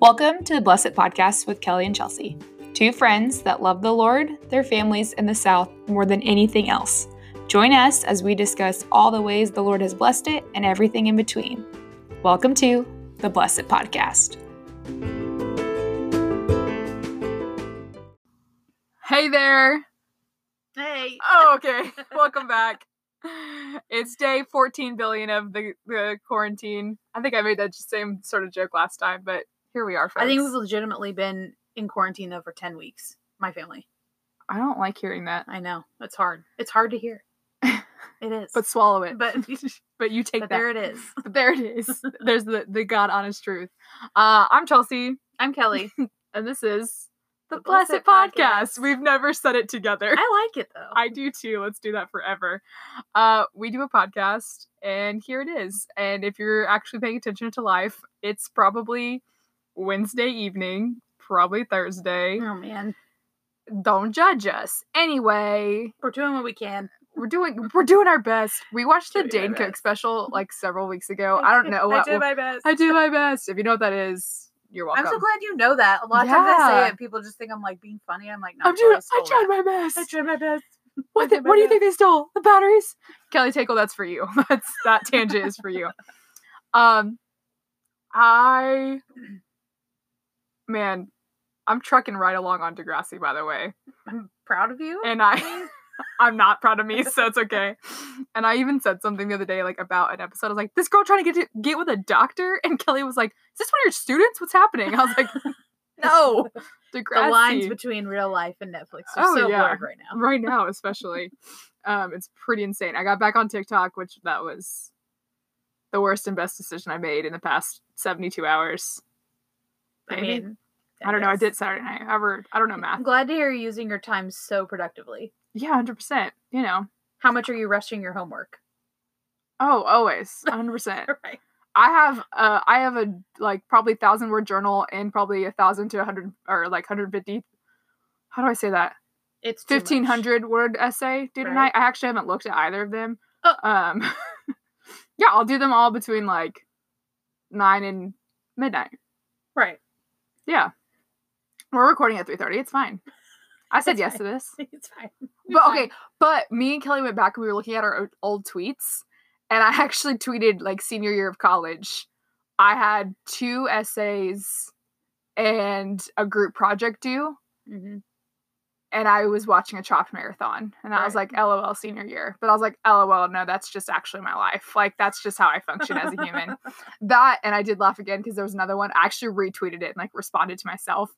Welcome to the Bless It Podcast with Kelly and Chelsea, two friends that love the Lord, their families, and the South more than anything else. Join us as we discuss all the ways the Lord has blessed it and everything in between. Welcome to the Bless It Podcast. Hey there. Hey. Oh, okay. Welcome back. It's day 14 billion of the, the quarantine. I think I made that same sort of joke last time, but here we are, folks. I think we've legitimately been in quarantine though for 10 weeks. My family. I don't like hearing that, I know. It's hard. It's hard to hear. It is. but swallow it. but, but you take but that. there it is. But there it is. There's the, the God honest truth. Uh, I'm Chelsea, I'm Kelly. and this is the, The Blessed, Blessed Podcast. Podcast. We've never said it together. I like it though. I do too. Let's do that forever. Uh, we do a podcast, and here it is. And if you're actually paying attention to life, it's probably Wednesday evening, probably Thursday. oh man. Don't judge us. Anyway, We're doing what we can. we're doing we're doing our best. We watched the Dane Cook special like several weeks ago. I don't know what I did my best. I do my best. If you know what that is, you're welcome. I'm so glad you know that. A lot of times I say it, people just think I'm like being funny. I'm like, no, I'm doing, I tried that. my best. I tried my best. What, the, what do you think they stole? The batteries? Kelly Takel, that's for you. That's that tangent is for you. Um I man, I'm trucking right along on Degrassi, by the way. I'm proud of you. And I I'm not proud of me, so it's okay. And I even said something the other day, like about an episode. I was like, "This girl trying to get to, get with a doctor," and Kelly was like, "Is this one of your students? What's happening?" I was like, "No, Degrassi." the lines between real life and Netflix are Oh, so yeah. blurred right now. right now especially um it's pretty insane i got back on tiktok which that was the worst and best decision i made in the past 72 hours I mean, i don't know i did saturday night ever i don't know math I'm glad to hear you're using your time so productively. yeah 100% you know How much are you rushing your homework? oh always 100% right. i have uh i have a like probably thousand word journal and probably a thousand to a 100 or like 150 how do i say that It's 1500 word essay due Right. tonight. I actually haven't looked at either of them. Oh. Um, yeah, I'll do them all between like nine and midnight. Right. Yeah, we're recording at 3:30. It's fine. I said It's yes fine. to this. It's fine. But okay, but me and Kelly went back and we were looking at our old tweets, and I actually tweeted like senior year of college. I had two essays and a group project due. hmm and I was watching a chopped marathon, and I was like, "LOL, senior year," but I was like, "LOL, no, that's just actually my life. Like that's just how I function as a human." that, and I did laugh again because there was another one. I actually retweeted it and like responded to myself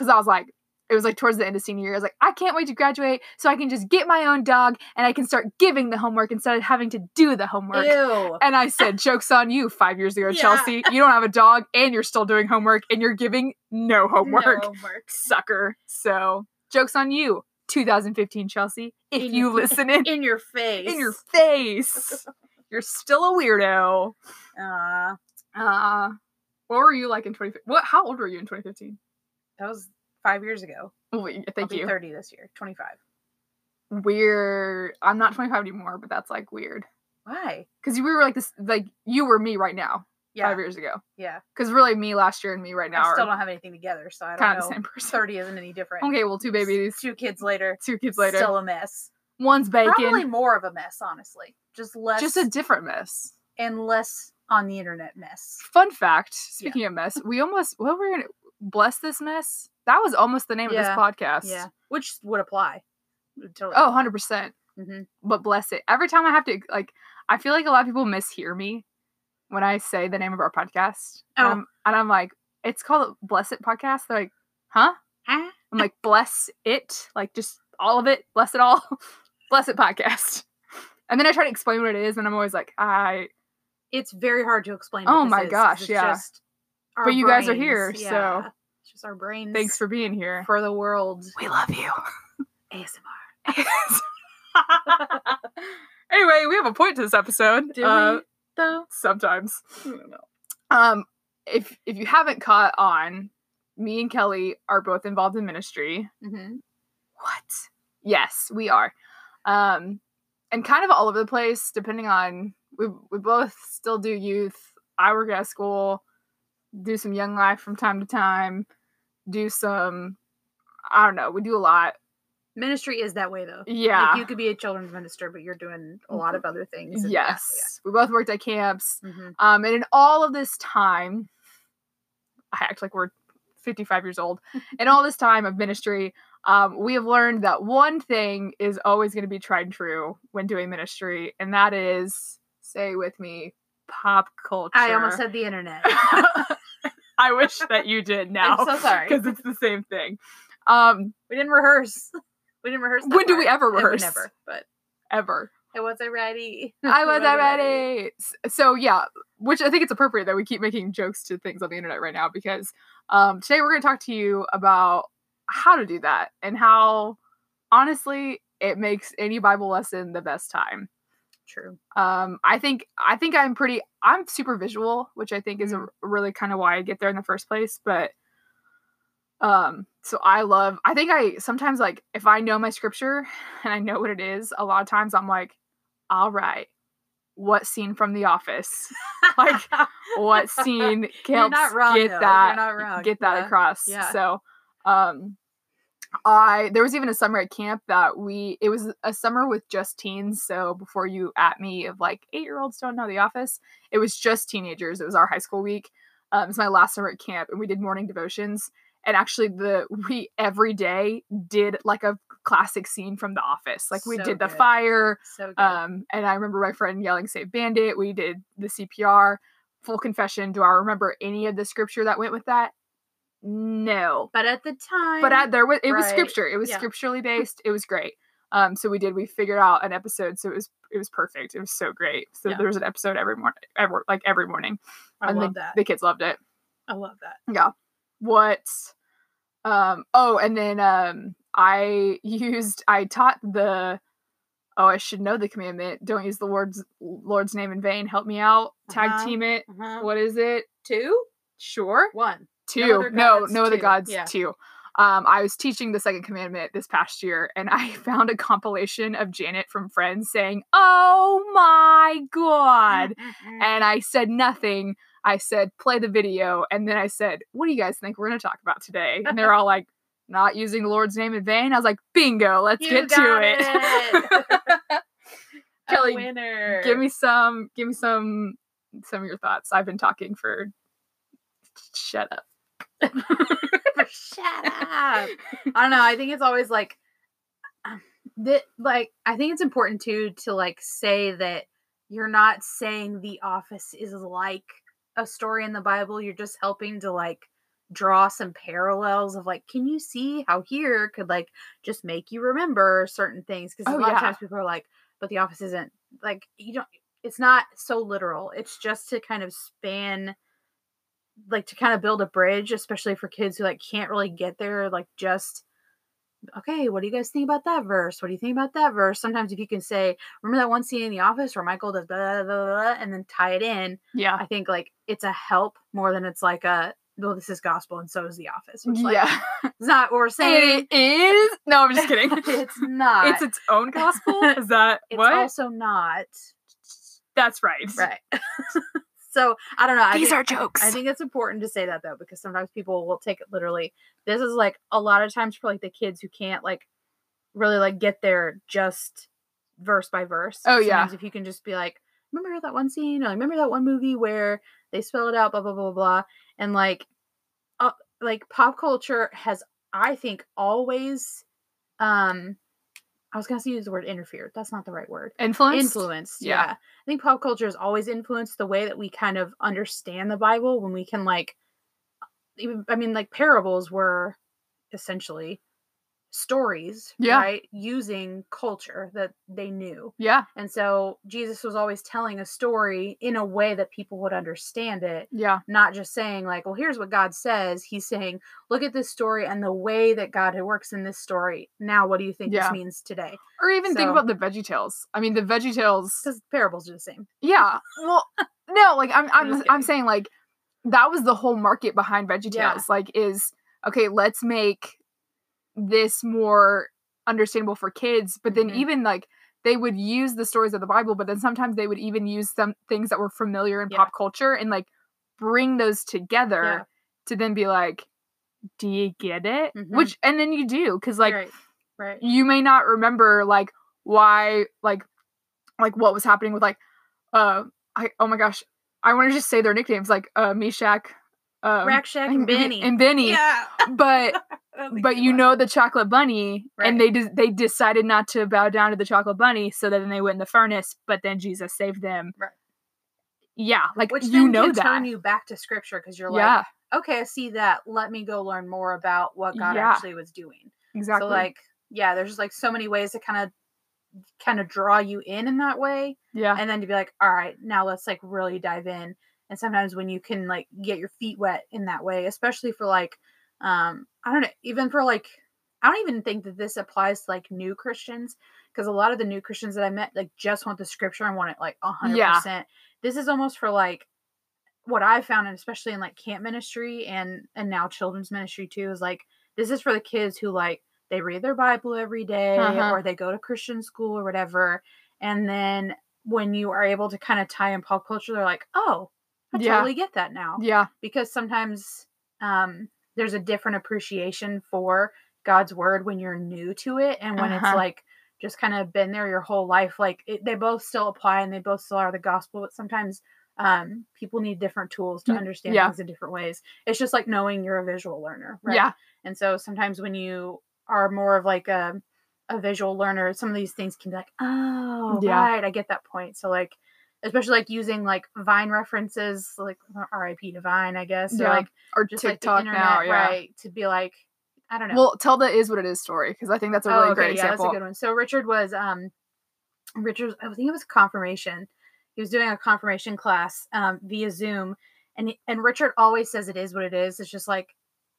because I was like, it was like towards the end of senior year. I was like, I can't wait to graduate so I can just get my own dog and I can start giving the homework instead of having to do the homework. Ew. And I said, "Jokes on you!" Five years ago, Yeah. Chelsea, you don't have a dog, and you're still doing homework, and you're giving no homework No homework. sucker. So, joke's on you, 2015 Chelsea. If In you listen in, In your face. in your face, you're still a weirdo. Uh, Uh, what were you like in 2015? What? How old were you in 2015? That was five years ago. Oh, wait, thank you. 30 this year. 25. Weird. I'm not 25 anymore, but that's like weird. Why? Because we were like this, like you were me right now, Yeah. five years ago. Yeah. Because really, me last year and me right now I still don't have anything together, so I don't kind know. of the same person. 30 isn't any different. Okay, well, two babies, Two kids later. two kids later, Still a mess. one's bacon. Probably more of a mess, honestly. Just less just a different mess. and less on the internet mess. Fun fact, speaking of mess, we almost what were bless this mess? That was almost the name of this podcast. Yeah. Which would apply. Would totally Oh, apply. 100%. Mhm. But bless it. Every time I have to like I feel like a lot of people mishear me when I say the name of our podcast. And, Oh. I'm, and I'm like, it's called Bless It Podcast. They're like, huh? Huh? I'm like, bless it. Like just all of it. Bless it all. bless it podcast. And then I try to explain what it is, and I'm always like, I It's very hard to explain. Oh my is, gosh, it's yeah. just our But you guys are brains, here, so. It's just our brains. thanks for being here. for the world. We love you. ASMR. anyway, we have a point to this episode. Do uh, we? Though. Sometimes. I don't know. Um, if if you haven't caught on, me and Kelly are both involved in ministry. Mm-hmm. What? Yes, we are. Um, and kind of all over the place, depending on we we both still do youth. I work at a school. Do some young life from time to time, do some I don't know, we do a lot. Ministry is that way though. Yeah. Like you could be a children's minister, but you're doing a lot of other things. and- Yes. We both worked at camps. Yeah. Mhm. Um, and in all of this time, I act like we're 55 years old. in all this time of ministry, um, we have learned that one thing is always going to be tried and true when doing ministry, and that is, say with me, pop culture. I almost said the internet. I wish that you did now. I'm so sorry. Because it's the same thing. Um, we didn't rehearse. We didn't rehearse. When do we ever rehearse? Never. But ever. I wasn't ready. I wasn't ready. So yeah, which I think it's appropriate that we keep making jokes to things on the internet right now because um, today we're going to talk to you about how to do that and how honestly it makes any Bible lesson the best time. True. Um, I think I think I'm pretty I'm super visual, which I think is a, really kind of why I get there in the first place. But um, so I love. I think I sometimes like if I know my scripture and I know what it is. A lot of times I'm like, all right, what scene from The Office? Like, What scene You're not wrong. get though. that You're not wrong. get that Yeah. across. Yeah. So, um, I there was even a summer at camp that we it was a summer with just teens. So before you at me of like eight year olds don't know The Office, it was just teenagers. It was our high school week. Um, it was my last summer at camp, and we did morning devotions. And actually, the we every day did like a classic scene from The Office. Like we So did the good. fire, So good. um, and I remember my friend yelling "Save Bandit." We did the CPR. Full confession: Do I remember any of the scripture that went with that? No, but at the time, but I, there was it was Right. scripture. It was Yeah. scripturally based. It was great. Um, so we did. We figured out an episode, so it was it was perfect. It was so great. So Yeah. there was an episode every morning, every like every morning, I and love the, that. the kids loved it. I love that. Yeah. What? Um. Oh, and then um, I used. I taught the. Oh, I should know the commandment. Don't use the Lord's Lord's name in vain. Help me out. Tag Uh-huh. team it. Uh-huh. What is it? Two, Sure. one. Two. No, no other gods. Yeah. Two. Um, I was teaching the second commandment this past year, and I found a compilation of Janice from Friends saying, "Oh my god." And I said nothing. I said, play the video. And then I said, what do you guys think we're going to talk about today? And they're all like, not using the Lord's name in vain. I was like, bingo, let's You get to it. it. Kelly, winner. give me some, give me some, some of your thoughts. I've been talking for, shut up. Shut up. I don't know. I think it's always like um, that. Like I think it's important too to like say that you're not saying The Office is like a story in the Bible. You're just helping to like draw some parallels of like, can you see how here could like just make you remember certain things? Because Oh, a lot yeah. of times people are like, but The Office isn't like you don't. It's not so literal. It's just to kind of span like to kind of build a bridge, especially for kids who like can't really get there, like just okay, what do you guys think about that verse? What do you think about that verse? Sometimes if you can say, remember that one scene in the office where Michael does blah, blah, blah, blah, and then tie it in, Yeah. I think like it's a help more than it's like a well, this is gospel and so is the office. Which, like, yeah. it's not what we're saying. It is. No, I'm just kidding. it's not. It's its own gospel. Is that It's what? also not. That's right. Right. So I don't know. I These think- are jokes. I think it's important to say that though, because sometimes people will take it literally. This is like a lot of times for like the kids who can't like really like get there just verse by verse. Oh, yeah. Sometimes if you can just be like, remember that one scene? Or like, remember that one movie where they spell it out, blah blah blah blah, blah. and like, uh, like pop culture has, I think, always, um, I was gonna say use the word interfered. That's not the right word Influence. influenced Yeah. yeah. i think pop culture has always influenced the way that we kind of understand the bible when we can like even i mean like parables were essentially stories Yeah. right using culture that they knew Yeah. and so jesus was always telling a story in a way that people would understand it Yeah. not just saying like well here's what god says he's saying look at this story and the way that god works in this story now what do you think Yeah. this means today Or even think about the Veggie Tales. I mean, the Veggie Tales. because parables are the same Yeah. Well, no, like I'm I'm I'm I'm saying like that was the whole market behind VeggieTales. Yeah. Like is okay, let's make this more understandable for kids, but then Mhm. even like they would use the stories of the Bible, but then sometimes they would even use some things that were familiar in Yeah. pop culture and like bring those together Yeah. to then be like, do you get it? Mhm. Which and then you do because like right. Right. you may not remember like why like like what was happening with like uh I oh my gosh I want to just say their nicknames like uh Meshach um, Rack Shack and Benny. and Benny yeah. but but you know the chocolate bunny Right. and they de- they decided not to bow down to the chocolate bunny so then they went in the furnace but then Jesus saved them Right. yeah like which you know that turn you back to scripture because you're yeah like, okay, I see that. Let me go learn more about what God Yeah. actually was doing. exactly So like, yeah, there's just like so many ways to kind of kind of draw you in in that way yeah and then to be like all right now let's like really dive in and sometimes when you can like get your feet wet in that way especially for like um i don't know even for like i don't even think that this applies to like new christians because a lot of the new christians that i met like just want the scripture and want it like 100% Yeah. this is almost for like what i found and especially in like camp ministry and and now children's ministry too is like this is for the kids who like they read their bible every day Uh-huh. or they go to christian school or whatever and then when you are able to kind of tie in pop culture they're like oh i Yeah. totally get that now yeah because sometimes um there's a different appreciation for god's word when you're new to it and when Uh-huh. it's like just kind of been there your whole life like it, they both still apply and they both still are the gospel but sometimes um people need different tools to Mm, understand yeah. things in different ways it's just like knowing you're a visual learner right yeah and so sometimes when you are more of like a a visual learner, some of these things can be like, oh, Yeah. right, I get that point. So like, especially like using like Vine references, like R.I.P. to Vine, I guess, or Yeah. like or just like TikTok internet, now yeah right? To be like, I don't know. well tell the is what it is story because I think that's a really Oh, great yeah, example that's a good one. So Richard was um Richard I think it was confirmation. He was doing a confirmation class um via Zoom and and Richard always says it is what it is. It's just like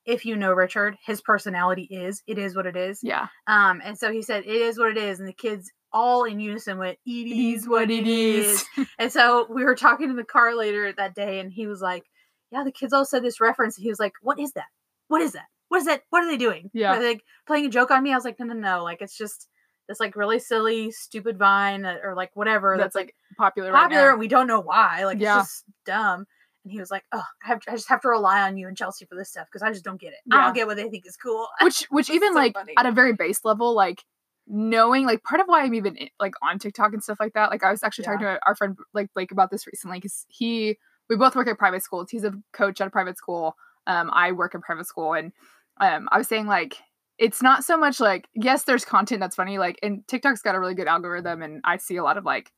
if you know Richard, his personality is it is what it is. yeah Um and so he said it is what it is and the kids all in unison went it is what it is. And so we were talking in the car later that day and he was like, yeah, the kids all said this reference and he was like, what is that? What is that? What is that? What are they doing? Yeah. Are they like playing a joke on me? I was like, no, no, no. Like it's just this like really silly, stupid vine that, or like whatever that's that's, like popular right popular now. and we don't know why. Like Yeah. it's just dumb. And he was like, oh, I have I just have to rely on you and Chelsea for this stuff because I just don't get it. I don't get what they think is cool. which which even so like funny. at a very base level like knowing like part of why i'm even like on tiktok and stuff like that like i was actually talking to our friend like blake about this recently because he we both work at private schools he's a coach at a private school um i work in private school and um i was saying like it's not so much like yes there's content that's funny like and tiktok's got a really good algorithm and i see a lot of like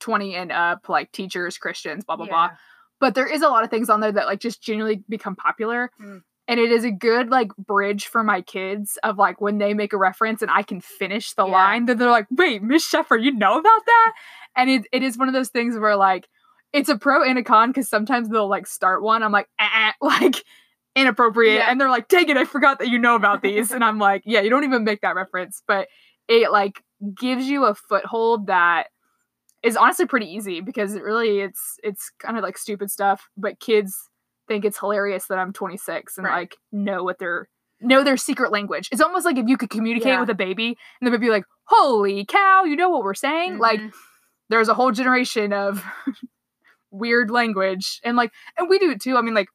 20 and up like teachers christians blah blah blah but there is a lot of things on there that like just genuinely become popular Mm. And it is a good like bridge for my kids of like when they make a reference and i can finish the Yeah. line then they're like wait miss sheffer you know about that and it, it is one of those things where like it's a pro and a con because sometimes they'll like start one i'm like eh, like inappropriate Yeah. and they're like dang it i forgot that you know about these and i'm like yeah you don't even make that reference but it like gives you a foothold that is honestly pretty easy because it really it's it's kind of like stupid stuff but kids think it's hilarious that i'm 26 and Right. like know what their know their secret language it's almost like if you could communicate Yeah. with a baby and the baby be like holy cow you know what we're saying like Mhm. there's a whole generation of weird language and like and we do it too i mean like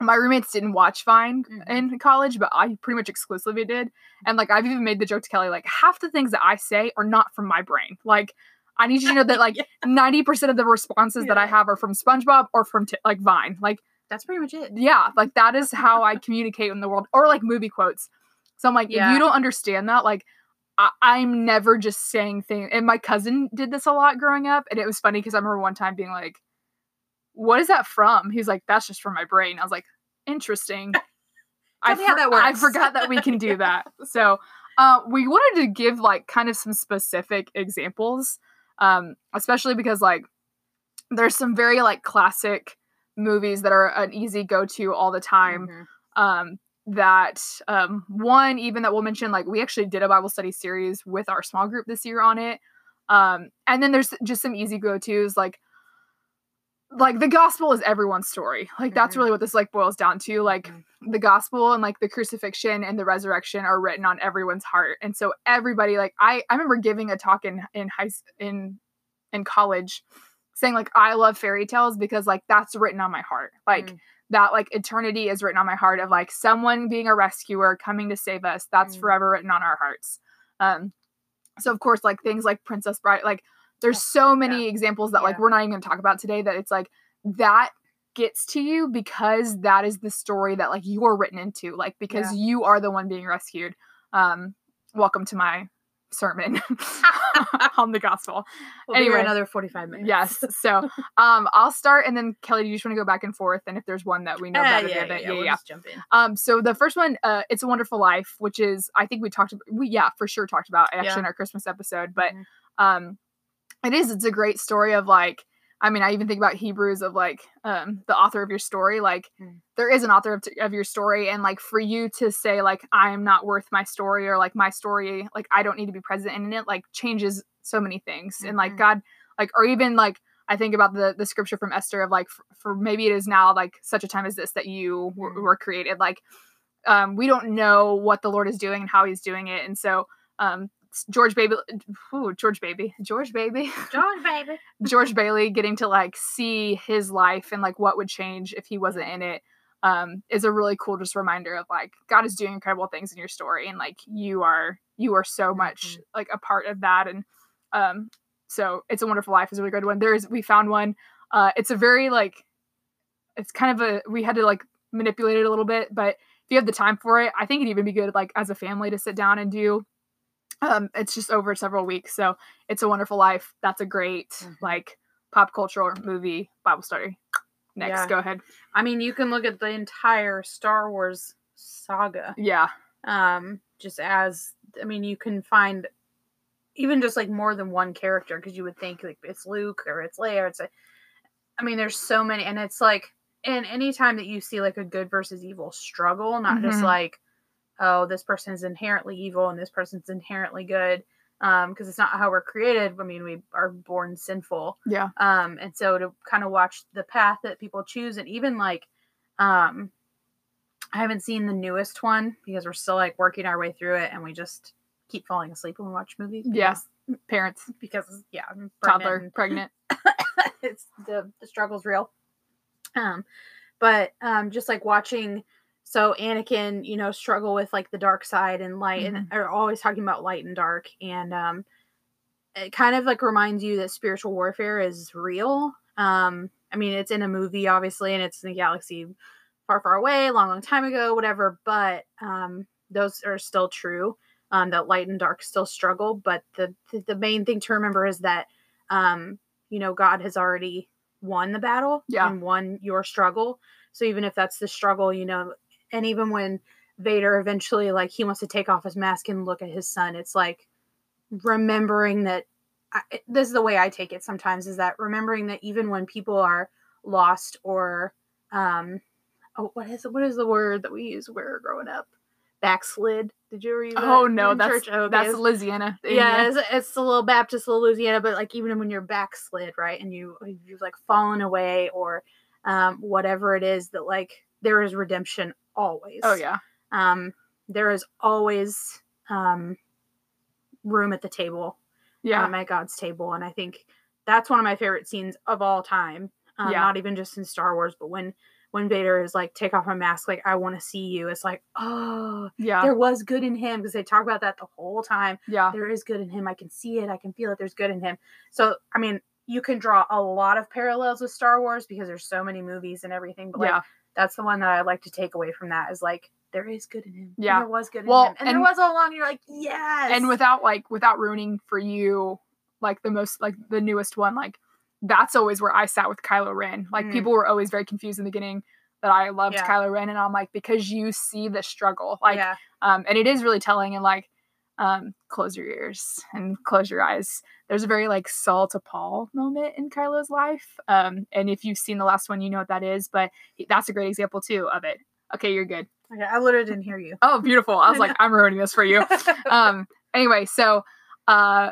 my roommates didn't watch vine Mhm. in college but i pretty much exclusively did and like i've even made the joke to kelly like half the things that i say are not from my brain like i need you to know that like Yeah. 90% of the responses that i have are from spongebob or from t- like vine like that's pretty much it. yeah like that is how i communicate in the world or like movie quotes. So i'm like if you don't understand that like I- i'm never just saying things and my cousin did this a lot growing up and it was funny because i remember one time being like what is that from? He's like that's just from my brain. I was like interesting. I, Tell me how that I forgot that we can do that. So uh, we wanted to give like kind of some specific examples um, especially because like there's some very like classic movies that are an easy go-to all the time Mhm. um that um one even that we'll mention like we actually did a bible study series with our small group this year on it um and then there's just some easy go-to's like like the gospel is everyone's story like that's Mhm. really what this like boils down to like Mhm. the gospel and like the crucifixion and the resurrection are written on everyone's heart and so everybody like i i remember giving a talk in in high in in college saying like I love fairy tales because like that's written on my heart. Like Mm. that like eternity is written on my heart of like someone being a rescuer coming to save us. That's Mm. forever written on our hearts. Um so of course like things like Princess Bride like there's so many examples that like we're not even going to talk about today that it's like that gets to you because that is the story that like you're written into like because you are the one being rescued. Um welcome to my sermon on the gospel. We'll Anyway. another 45 minutes. Yes. So um I'll start and then Kelly, do you just want to go back and forth? And if there's one that we know Ah, better yeah, than yeah, yeah, we'll just jump in. Um so the first one, uh It's a Wonderful Life, which is I think we talked about we yeah, for sure talked about actually Yeah. in our Christmas episode. But Mhm. um it is, it's a great story of like I mean, I even think about Hebrews of like um the author of your story. Like Mm. there is an author of, of your story, and like for you to say like I am not worth my story or like my story, like I don't need to be present in it, like changes so many things. And like Mhm. God, like or even like I think about the the scripture from Esther of like f- for maybe it is now like such a time as this that you w- Mm. were created. Like um we don't know what the Lord is doing and how He's doing it, and so um George Baby, ooh, George Baby, George Baby. George, baby. George Bailey getting to like see his life and like what would change if he wasn't in it um is a really cool just reminder of like God is doing incredible things in your story and like you are you are so much like a part of that and um so it's a wonderful life is a really good one there is we found one uh it's a very like it's kind of a we had to like manipulate it a little bit but if you have the time for it I think it'd even be good like as a family to sit down and do um it's just over several weeks so it's a wonderful life that's a great Mhm. like pop cultural movie bible study next Yeah. go ahead I mean, you can look at the entire Star Wars saga. yeah Um, just as I mean, you can find even just like more than one character because you would think like it's Luke or it's Leia. Or it's a, I mean, there's so many, and it's like, and anytime that you see like a good versus evil struggle, not just Mhm. like, oh, this person is inherently evil and this person's inherently good, um, because it's not how we're created. I mean, we are born sinful, yeah. Um and so to kind of watch the path that people choose and even like um i haven't seen the newest one because we're still like working our way through it and we just keep falling asleep when we watch movies Yeah. parents. Because yeah i'm toddler pregnant pregnant. It's the the struggle's real. Um but um just like watching so anakin you know struggle with like the dark side and light and are always talking about light and dark and um it kind of like reminds you that spiritual warfare is real. Um i mean it's in a movie obviously and it's in a galaxy far far away long long time ago whatever but um those are still true um that light and dark still struggle but the the, the main thing to remember is that um you know god has already won the battle Yeah. and won your struggle. So even if that's the struggle you know and even when vader eventually like he wants to take off his mask and look at his son it's like remembering that I, this is the way i take it sometimes is that remembering that even when people are lost or um oh what is what is the word that we use when we were growing up? Backslid. Did you that oh no that's church? Okay, that's louisiana. Yeah, it's, it's a little Baptist, little Louisiana, but like even when you're backslid, right, and you you've like fallen away or um, whatever it is, that like there is redemption always. oh yeah Um, there is always um room at the table, yeah um, at God's table, and I think that's one of my favorite scenes of all time. Um, Yeah. Not even just in Star Wars, but when when Vader is like, "Take off my mask," like I want to see you. It's like, oh, yeah there was good in him because they talk about that the whole time yeah there is good in him. I can see it. I can feel it. There's good in him. So, I mean, you can draw a lot of parallels with Star Wars because there's so many movies and everything. But like, yeah that's the one that I like to take away from that is like there is good in him. And Yeah. there was good in him, and, and- there was all along. You're like, yes. and without like without ruining for you like the most like the newest one like that's always where i sat with kylo ren like Mm. people were always very confused in the beginning that i loved Yeah. kylo ren and i'm like because you see the struggle like yeah, um and it is really telling and like um close your ears and close your eyes. There's a very like saul to paul moment in kylo's life um and if you've seen the last one you know what that is but that's a great example too of it. Okay you're good. Okay, I literally didn't hear you. oh beautiful. I was like i'm ruining this for you. Um anyway so uh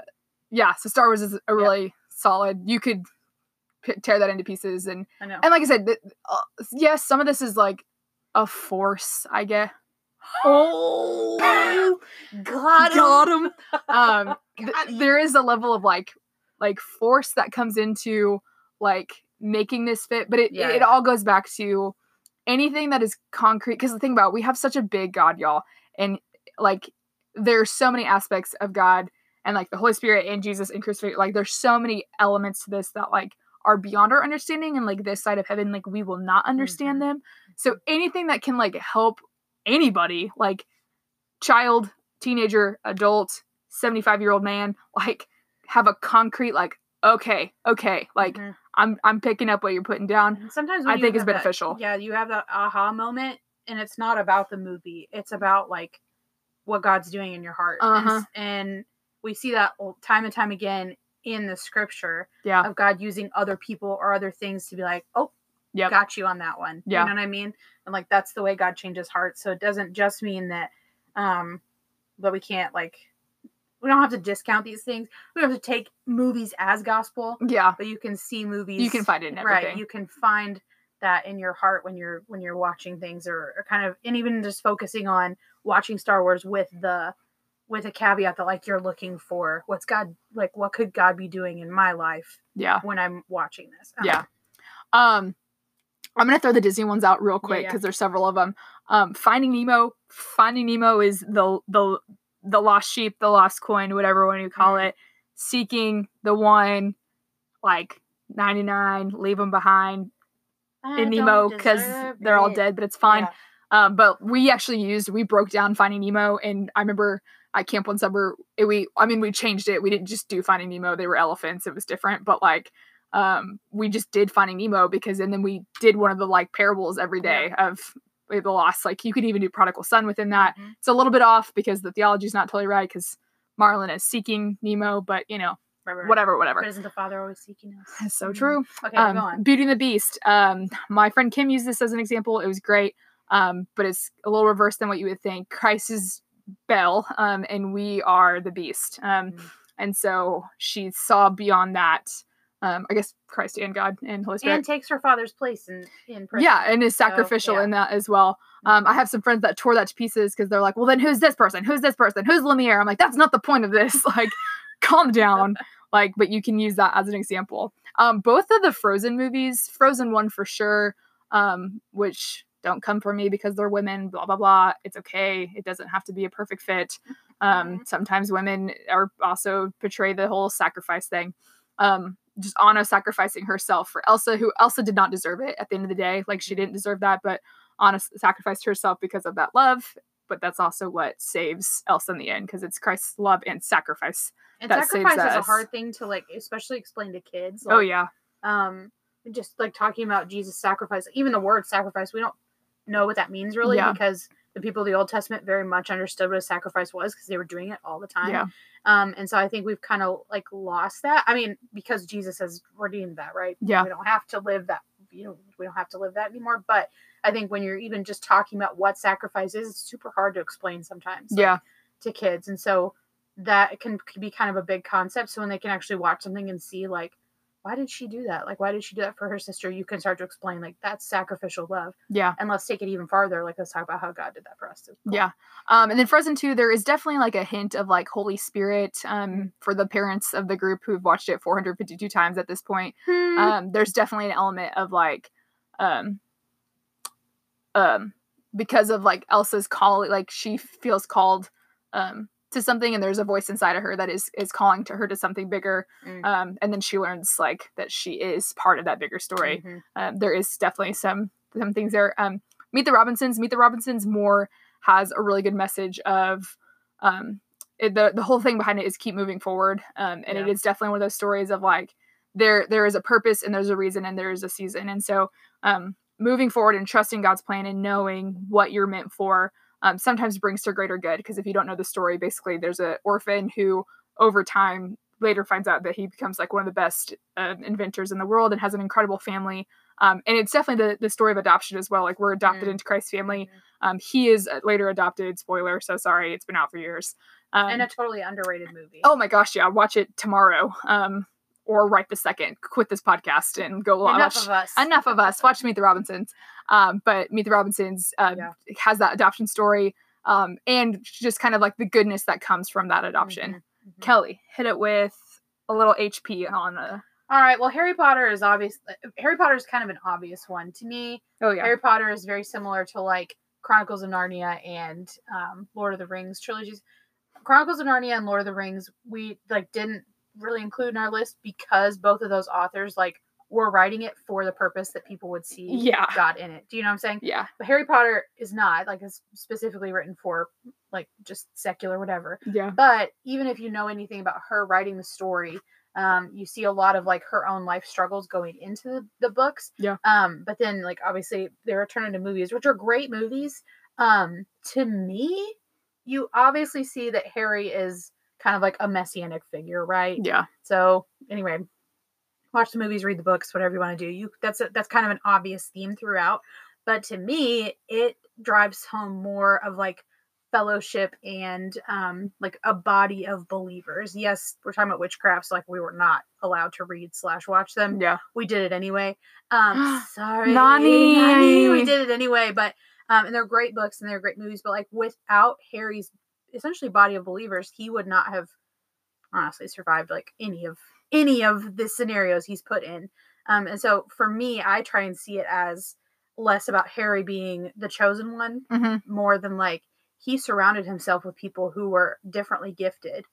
yeah so star wars is a really solid you could p- tear that into pieces and I know. and like i said th- uh, yes some of this is like a force i get Oh, God, got him um th- Got him. there is a level of like like force that comes into like making this fit but it, Yeah, it yeah. all goes back to anything that is concrete because the thing about it, we have such a big god y'all and like there's so many aspects of god and like the holy spirit and jesus and crucifixion like there's so many elements to this that like are beyond our understanding and like this side of heaven like we will not understand them so anything that can like help anybody like child teenager adult 75 year old man like have a concrete like okay okay like Mhm. i'm i'm picking up what you're putting down sometimes I think is that- beneficial. yeah, you have that aha moment, and it's not about the movie. It's about like what God's doing in your heart, And Uh-huh. s- and, we see that time and time again in the scripture yeah of God using other people or other things to be like, oh, Yep. got you on that one. Yeah. You know what I mean? And like that's the way God changes hearts. So it doesn't just mean that um that we can't like we don't have to discount these things. We don't have to take movies as gospel, yeah but you can see movies you can find it in everything right. You can find that in your heart when you're when you're watching things or, or kind of and even just focusing on watching Star Wars with the with a caveat that like you're looking for what's God like what could God be doing in my life yeah when I'm watching this. Um, Yeah. Um, I'm gonna throw the Disney ones out real quick yeah. because there's several of them. Um, Finding Nemo. Finding Nemo is the the the lost sheep, the lost coin, whatever one you call Mhm. it. Seeking the one, like 99, leave them behind I in Nemo because they're all dead, but it's fine. Yeah. Um, but we actually used we broke down Finding Nemo, and I remember at Camp One Summer, it, we I mean we changed it. We didn't just do Finding Nemo; they were elephants. It was different, but like um, we just did Finding Nemo because, and then we did one of the like parables every day of the lost. Like you could even do Prodigal Son within that. Mhm. It's a little bit off because the theology is not totally right because Marlin is seeking Nemo, but you know Right, right, whatever, whatever. But isn't the father always seeking us? That's so Mhm. true Okay, go um, on. Beauty and the Beast. Um, my friend Kim used this as an example. It was great, um, but it's a little reverse than what you would think. Christ is Belle, um, and we are the Beast. Um, Mhm. and so she saw beyond that. Um, I guess Christ and God and Holy Spirit. And takes her father's place in in prison. yeah, and is So, sacrificial yeah. in that as well. Um, I have some friends that tore that to pieces because they're like, "Well, then who's this person? Who's this person? Who's Lumiere?" I'm like, "That's not the point of this. Like, calm down." Like, but you can use that as an example. Um, both of the Frozen movies, Frozen one for sure, um, which don't come for me because they're women. Blah blah blah. It's okay. It doesn't have to be a perfect fit. Um, sometimes women are also portray the whole sacrifice thing. Um, just Anna sacrificing herself for Elsa, who Elsa did not deserve it at the end of the day. Like she didn't deserve that, but Anna sacrificed herself because of that love. But that's also what saves Elsa in the end because it's Christ's love and sacrifice. And that saves sacrifice is a hard thing to like, especially explain to kids. oh yeah, um just like talking about jesus sacrifice even the word sacrifice we don't know what that means really Yeah. because the people of the old testament very much understood what a sacrifice was because they were doing it all the time. Yeah, um and so i think we've kind of like lost that. I mean because jesus has redeemed that right? Yeah. we don't have to live that you know we don't have to live that anymore. But i think when you're even just talking about what sacrifice is it's super hard to explain sometimes like, yeah, to kids. And so that can, can be kind of a big concept. So when they can actually watch something and see like why did she do that like why did she do that for her sister you can start to explain like that's sacrificial love yeah. and let's take it even farther like let's talk about how god did that for us well. Yeah. Um, and then Frozen 2, there is definitely like a hint of like Holy Spirit um, for the parents of the group who've watched it 452 times at this point. Hmm. Um, there's definitely an element of like, um, um, because of like Elsa's call, like she feels called um, to something, and there's a voice inside of her that is is calling to her to something bigger. Mm. Um, and then she learns like that she is part of that bigger story Mhm. um, there is definitely some some things there. Um, Meet the Robinsons. Meet the Robinsons more has a really good message of um, it, the the whole thing behind it is keep moving forward. Um, and it Yeah. is definitely one of those stories of like there there is a purpose and there's a reason and there is a season. And so um, moving forward and trusting God's plan and knowing what you're meant for um, sometimes brings to greater good. Because if you don't know the story, basically there's an orphan who over time later finds out that he becomes like one of the best uh, inventors in the world and has an incredible family. Um, and it's definitely the, the story of adoption as well. Like we're adopted Mm. into Christ's family. Um, he is uh, later adopted. Spoiler. So sorry, it's been out for years. Um, and a totally underrated movie oh my gosh, yeah, watch it tomorrow. Um, or right the second. Quit this podcast and go watch. enough of us Enough of us. Watch Meet the Robinsons. Um, but Meet the Robinsons uh, Yeah. has that adoption story. Um, and just kind of like the goodness that comes from that adoption. Mhm, mhm. Kelly, hit it with a little HP on uh All right. Well, Harry Potter is obvious. Harry Potter is kind of an obvious one to me. Oh yeah. Harry Potter is very similar to like Chronicles of Narnia and um, Lord of the Rings trilogies. Chronicles of Narnia and Lord of the Rings, we like didn't really include in our list because both of those authors like were writing it for the purpose that people would see Yeah. God in it. Do you know what I'm saying? Yeah. But Harry Potter is not like it's specifically written for like just secular whatever. Yeah. But even if you know anything about her writing the story, um, you see a lot of like her own life struggles going into the, the books. Yeah. Um, but then like obviously they were turned into movies, which are great movies. Um, to me, you obviously see that Harry is kind of like a messianic figure, right? Yeah. So anyway, watch the movies, read the books, whatever you want to do. You that's a, that's kind of an obvious theme throughout. But to me, it drives home more of like fellowship and um like a body of believers. Yes, we're talking about witchcrafts, like we were not allowed to read slash watch them. Yeah. We did it anyway. Um sorry. Nani. Nani, We did it anyway, but um and they're great books and they're great movies, but like without Harry's essentially body of believers, he would not have honestly survived like any of any of the scenarios he's put in. Um, and so for me, I try and see it as less about Harry being the chosen one, Mm-hmm. more than like he surrounded himself with people who were differently gifted,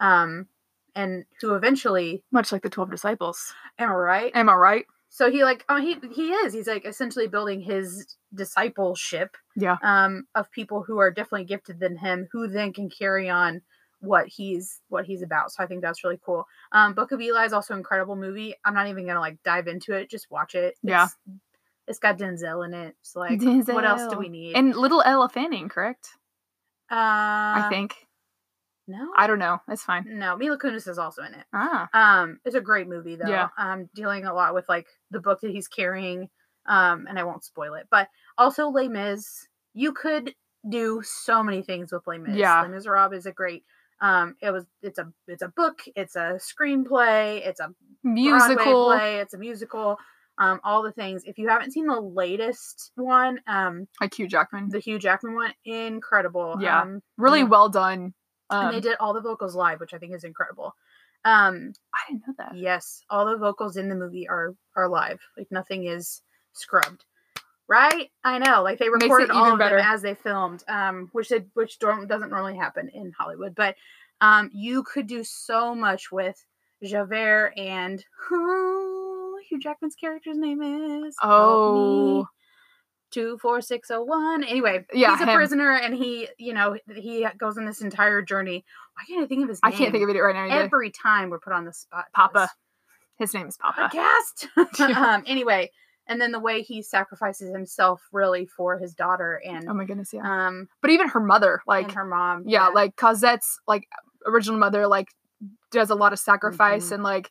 um, and who eventually, Much like the twelve disciples. am I right? Am I right? So he like, oh, he he is. He's like essentially building his discipleship, Yeah. um, of people who are definitely gifted than him, who then can carry on what he's what he's about. So I think that's really cool. Um, Book of Eli is also an incredible movie. I'm not even gonna like dive into it. Just watch it. Yeah. It's, it's got Denzel in it. So like, denzel. what else do we need? And little Ella Fanning, correct? uh, I think. No, I don't know. It's fine. no. Mila Kunis is also in it. Ah. Um, it's a great movie though. Yeah. Um, dealing a lot with like the book that he's carrying. Um, and I won't spoil it, but also Les Mis. You could do so many things with Les Mis. Yeah. Les Miserables is a great. Um, it was. It's a. It's a book. It's a screenplay. It's a Broadway Musical. play. It's a musical. Um, all the things. If you haven't seen the latest one, um, Like Hugh Jackman. the Hugh Jackman one, incredible. Yeah. Um, really yeah. well done. Um, and they did all the vocals live, which I think is incredible. Um, I didn't know that. Yes, all the vocals in the movie are are live. Like nothing is scrubbed. Right? I know. Like they recorded all of better. them as they filmed, um, which did, which don't, doesn't normally happen in Hollywood. But um, you could do so much with Javert and oh, Hugh Jackman's character's name is Oh. Two four six zero one. Anyway, Yeah, he's a him. prisoner, and he, you know, he goes on this entire journey. Why can't I think of his I can't think of it right now. Either. Every time we're put on the spot, Papa. this His name is Papa. podcast. Um, anyway, and then the way he sacrifices himself really for his daughter and Oh my goodness, yeah. um but even her mother, like, and her mom. yeah, like Cosette's like original mother, like does a lot of sacrifice Mhm. and like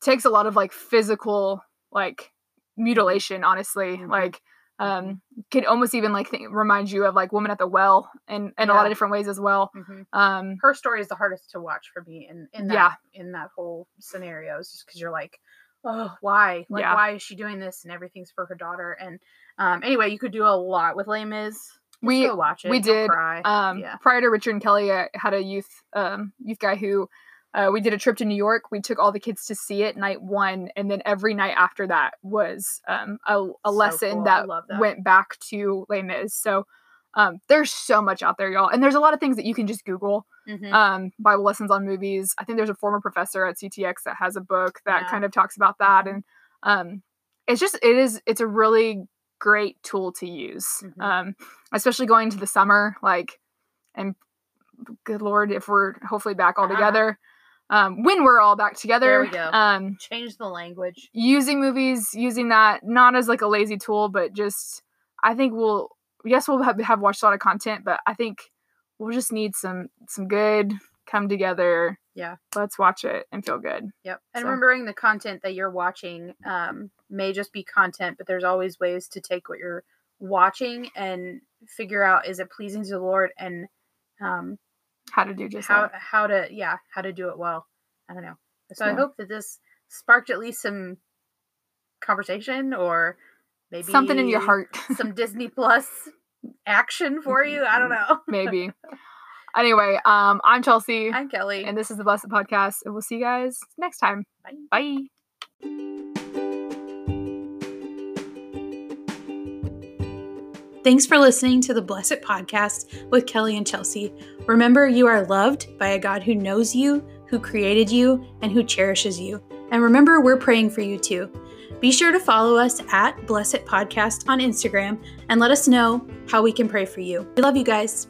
takes a lot of like physical like mutilation. Honestly, Mhm. like um could almost even like think, remind you of like woman at the well and in a lot of different ways as well. Mhm. Um, her story is the hardest to watch for me in in that Yeah. in that whole scenario, it's just because you're like, oh, why? Like, Yeah. why is she doing this? And everything's for her daughter. And um, anyway, you could do a lot with Les Mis. We- watch it. we did, Cry. um yeah. prior to richard and kelly i had a youth um youth guy who uh, we did a trip to new york we took all the kids to see it night one and then every night after that was um a, a So lesson cool. That, that. went back to les mis so um there's so much out there y'all and there's a lot of things that you can just google Mhm. um bible lessons on movies i think there's a former professor at ctx that has a book that Yeah. kind of talks about that and um it's just it is it's a really great tool to use Mhm. um especially going to the summer like and good lord if we're hopefully back all Uh-huh. together um when we're all back together we go. um Change the language. using movies using that not as like a lazy tool but just i think we'll yes we'll have, have watched a lot of content but i think we'll just need some some good come together Yeah. let's watch it and feel good Yep. And So- remembering the content that you're watching um, may just be content, but there's always ways to take what you're watching and figure out is it pleasing to the Lord and um, how to do just how that how to yeah how to do it well. I don't know. So I hope that this sparked at least some conversation or maybe something in your heart some Disney Plus action for you. I don't know. maybe Anyway, um, I'm Chelsea, I'm Kelly. and this is the Bless It Podcast, and we'll see you guys next time. Bye. Bye. Thanks for listening to the Bless It Podcast with Kelly and Chelsea. Remember, you are loved by a God who knows you, who created you, and who cherishes you. And remember, we're praying for you too. Be sure to follow us at Bless It Podcast on Instagram and let us know how we can pray for you. We love you guys.